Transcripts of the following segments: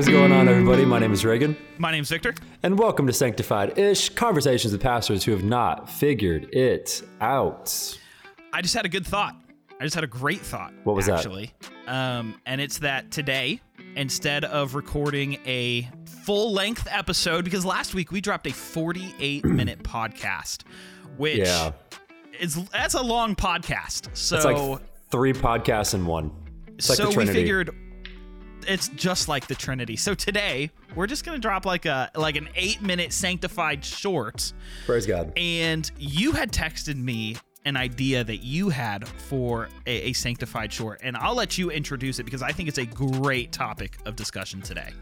what's going on, everybody? My name is Reagan, My name's Victor. and welcome to Sanctified Ish Conversations with Pastors who have not figured it out. I just had a good thought. I just had a great thought. What was that? actually. Um, and it's that today, instead of recording a full length episode, because last week we dropped a 48 minute podcast, which Yeah. is that's a long podcast. So It's like three podcasts in one. It's so we figured it's just like the Trinity. So today we're just gonna drop like a like an eight minute sanctified short. Praise God. And you had texted me an idea that you had for a, a sanctified short, and I'll let you introduce it because I think it's a great topic of discussion today.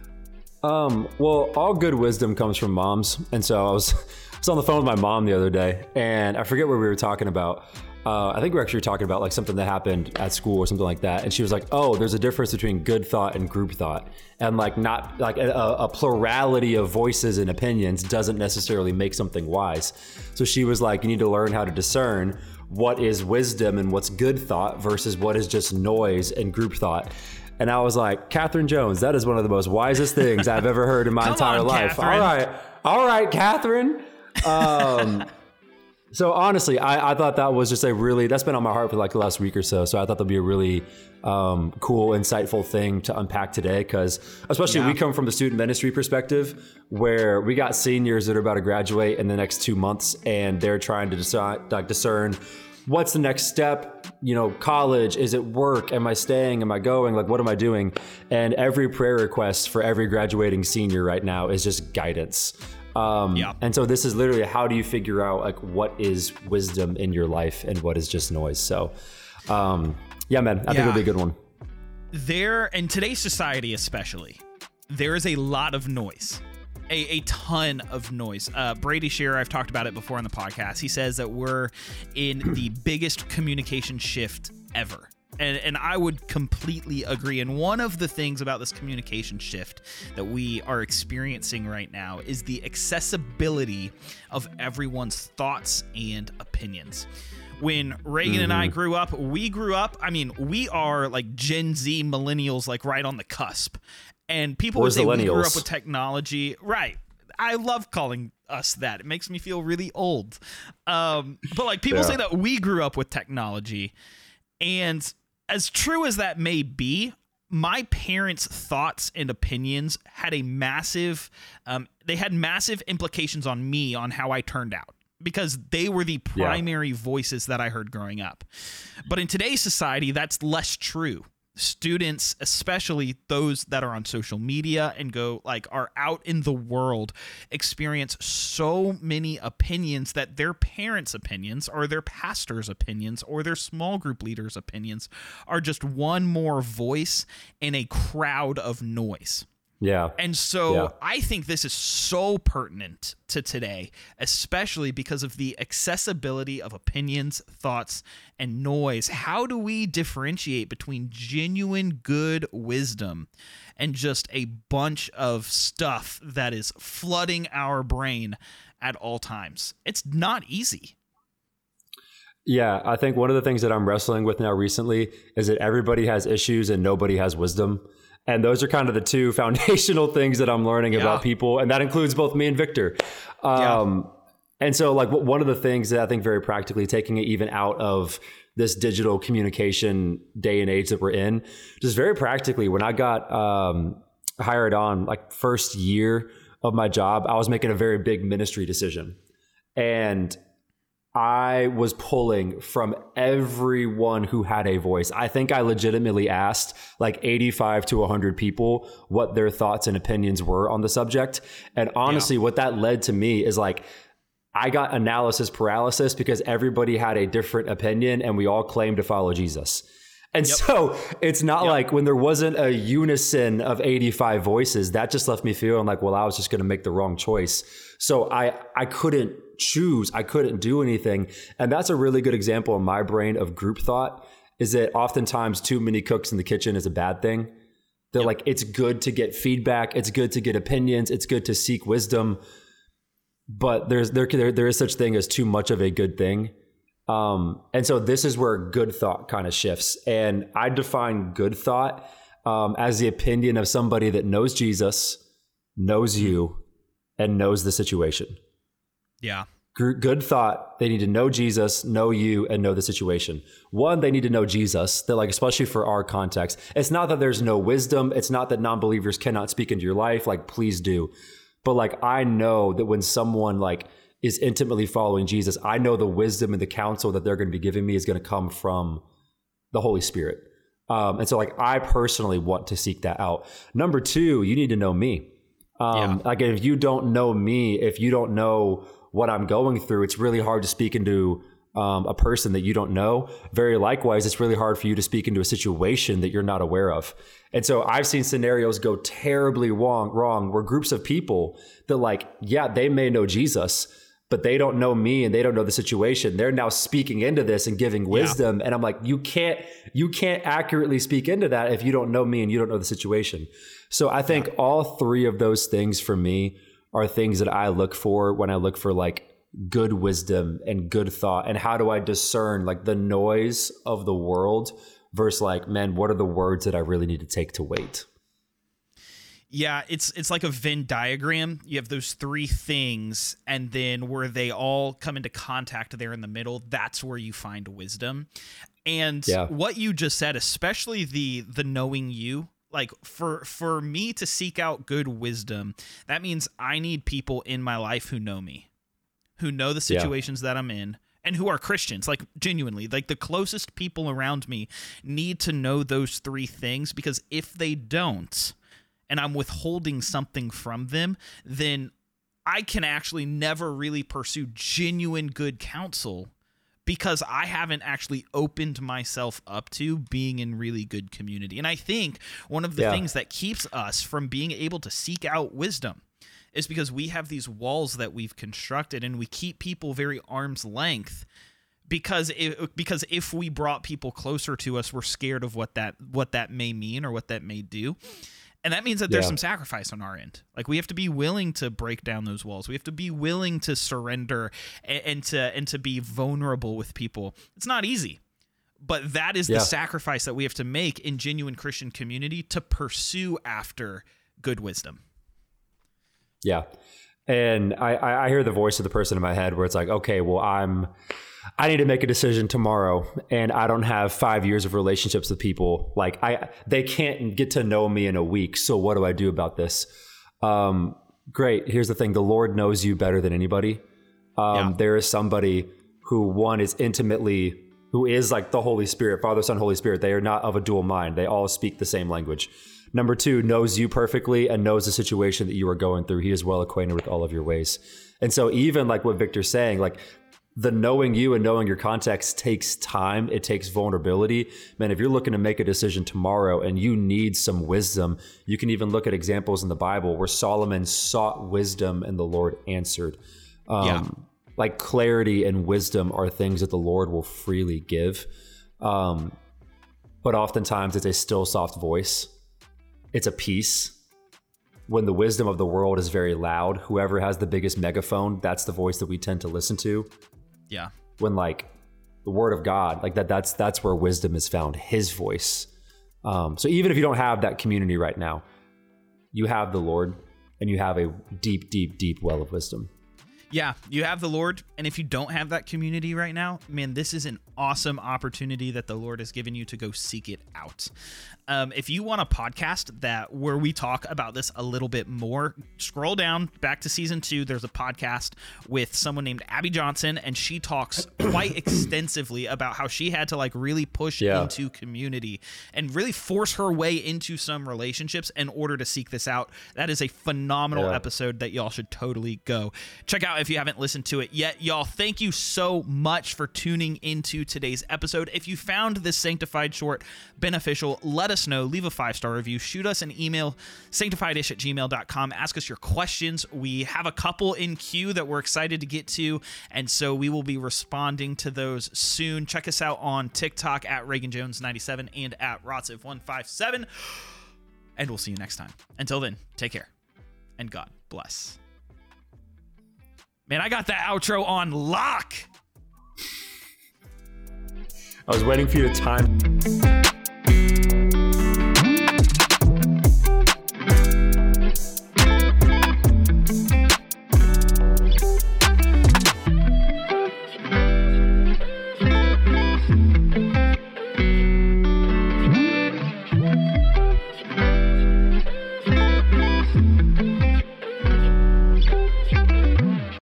Um, well, all good wisdom comes from moms, and so I was, I was on the phone with my mom the other day, and I forget what we were talking about. Uh, I think we are actually talking about like something that happened at school or something like that, and she was like, "Oh, there's a difference between good thought and group thought, and like not like a, a plurality of voices and opinions doesn't necessarily make something wise." So she was like, "You need to learn how to discern." What is wisdom and what's good thought versus what is just noise and group thought? And I was like, Catherine Jones, that is one of the most wisest things I've ever heard in my entire on, life. Catherine. All right. All right, Catherine. Um, so honestly, I, I thought that was just a really, that's been on my heart for like the last week or so. So I thought that'd be a really um, cool, insightful thing to unpack today. Cause especially we come from the student ministry perspective where we got seniors that are about to graduate in the next two months and they're trying to decide, like, discern what's the next step you know college is it work? Am i staying? Am i going? Like what am i doing? And every prayer request for every graduating senior right now is just guidance um, Yeah. and so this is literally how do you figure out like what is wisdom in your life and what is just noise so um, yeah man i think it'll be a good one There, in today's society especially, there is a lot of noise. A, a ton of noise. Uh, Brady Shearer, I've talked about it before on the podcast. He says that we're in the biggest communication shift ever. And, and I would completely agree. And one of the things about this communication shift that we are experiencing right now is the accessibility of everyone's thoughts and opinions. When Reagan and I grew up, we grew up, I mean, we are like Gen Z millennials, like right on the cusp. And people would say we grew up with technology. Right. I love calling us that. It makes me feel really old. Um, but like people Yeah. say that we grew up with technology. And as true as that may be, my parents' thoughts and opinions had a massive, um, they had massive implications on me on how I turned out because they were the Yeah. primary voices that I heard growing up. But in today's society, that's less true. Students, especially those that are on social media and go like are out in the world, experience so many opinions that their parents' opinions or their pastor's opinions or their small group leaders' opinions are just one more voice in a crowd of noise. Yeah And so Yeah. I think this is so pertinent to today, especially because of the accessibility of opinions, thoughts, and noise. How do we differentiate between genuine good wisdom and just a bunch of stuff that is flooding our brain at all times? It's not easy. Yeah, I think one of the things that I'm wrestling with now recently is that everybody has issues and nobody has wisdom. And those are kind of the two foundational things that I'm learning Yeah. about people. And that includes both me and Victor. Um, And so, like, one of the things that I think very practically, taking it even out of this digital communication day and age that we're in, just very practically, when I got um, hired on, like, first year of my job, I was making a very big ministry decision. And I was pulling from everyone who had a voice. I think I legitimately asked like 85 to 100 people what their thoughts and opinions were on the subject. And honestly, what that led to me is like, I got analysis paralysis because everybody had a different opinion and we all claimed to follow Jesus. And so it's not like when there wasn't a unison of 85 voices, that just left me feeling like, well, I was just going to make the wrong choice. So I, I couldn't choose. I couldn't do anything. And that's a really good example in my brain of group thought is that oftentimes too many cooks in the kitchen is a bad thing. They're like, it's good to get feedback. It's good to get opinions. It's good to seek wisdom. But there's there there, there is such thing as too much of a good thing. Um, and so this is where good thought kind of shifts. And I define good thought um, as the opinion of somebody that knows Jesus, knows you, and knows the situation. Yeah. Good thought. They need to know Jesus, know you, and know the situation. One, they need to know Jesus. That, like, especially for our context, it's not that there's no wisdom. It's not that non-believers cannot speak into your life. Like, please do. But like, I know that when someone like is intimately following Jesus, I know the wisdom and the counsel that they're going to be giving me is going to come from the Holy Spirit. Um, and so, like, I personally want to seek that out. Number two, you need to know me. Um, yeah. Again, if you don't know me, if you don't know what I'm going through, it's really hard to speak into um, a person that you don't know. Very likewise, it's really hard for you to speak into a situation that you're not aware of. And so I've seen scenarios go terribly wrong, wrong where groups of people that like, yeah, they may know Jesus, but they don't know me and they don't know the situation. They're now speaking into this and giving wisdom. Yeah. And I'm like, you can't, you can't accurately speak into that if you don't know me and you don't know the situation. So I think yeah. all three of those things for me are things that I look for when I look for like good wisdom and good thought. And how do I discern like the noise of the world versus like, man, what are the words that I really need to take to wait? Yeah, it's it's like a Venn diagram. You have those three things, and then where they all come into contact there in the middle, that's where you find wisdom. And yeah. what you just said, especially the the knowing you, like for for me to seek out good wisdom, that means I need people in my life who know me, who know the situations yeah. that I'm in, and who are Christians, like genuinely, like the closest people around me need to know those three things because if they don't, and I'm withholding something from them, then I can actually never really pursue genuine good counsel because I haven't actually opened myself up to being in really good community. And I think one of the yeah. things that keeps us from being able to seek out wisdom is because we have these walls that we've constructed and we keep people very arm's length because if, because if we brought people closer to us we're scared of what that what that may mean or what that may do and that means that there's yeah. some sacrifice on our end. Like we have to be willing to break down those walls. We have to be willing to surrender and, and to and to be vulnerable with people. It's not easy. But that is yeah. the sacrifice that we have to make in genuine Christian community to pursue after good wisdom. Yeah. And I, I hear the voice of the person in my head where it's like, okay, well, I'm I need to make a decision tomorrow and I don't have 5 years of relationships with people. Like I they can't get to know me in a week so what do I do about this? Um, great here's the thing the Lord knows you better than anybody. Um, yeah. there is somebody who one is intimately who is like the Holy Spirit Father Son Holy Spirit. They are not of a dual mind. They all speak the same language. Number 2 knows you perfectly and knows the situation that you are going through. He is well acquainted with all of your ways. And so even like what Victor's saying like the knowing you and knowing your context takes time. It takes vulnerability. Man, if you're looking to make a decision tomorrow and you need some wisdom, you can even look at examples in the Bible where Solomon sought wisdom and the Lord answered. Um, yeah. Like clarity and wisdom are things that the Lord will freely give. Um, but oftentimes it's a still soft voice, it's a peace. When the wisdom of the world is very loud, whoever has the biggest megaphone, that's the voice that we tend to listen to. Yeah. When like the word of God, like that that's that's where wisdom is found, his voice. Um, so even if you don't have that community right now, you have the Lord and you have a deep, deep, deep well of wisdom. Yeah, you have the Lord, and if you don't have that community right now, man, this is an awesome opportunity that the Lord has given you to go seek it out. Um, if you want a podcast that where we talk about this a little bit more, scroll down back to season two. There's a podcast with someone named Abby Johnson, and she talks quite extensively about how she had to like really push yeah. into community and really force her way into some relationships in order to seek this out. That is a phenomenal yeah. episode that y'all should totally go check out if you haven't listened to it yet. Y'all, thank you so much for tuning into today's episode. If you found this sanctified short beneficial, let us know. Leave a five star review. Shoot us an email, sanctifiedish at gmail.com. Ask us your questions. We have a couple in queue that we're excited to get to, and so we will be responding to those soon. Check us out on TikTok at Reagan Jones 97 and at Rotsiv 157 and we'll see you next time. Until then, take care and God bless. Man, I got that outro on lock. I was waiting for you to time.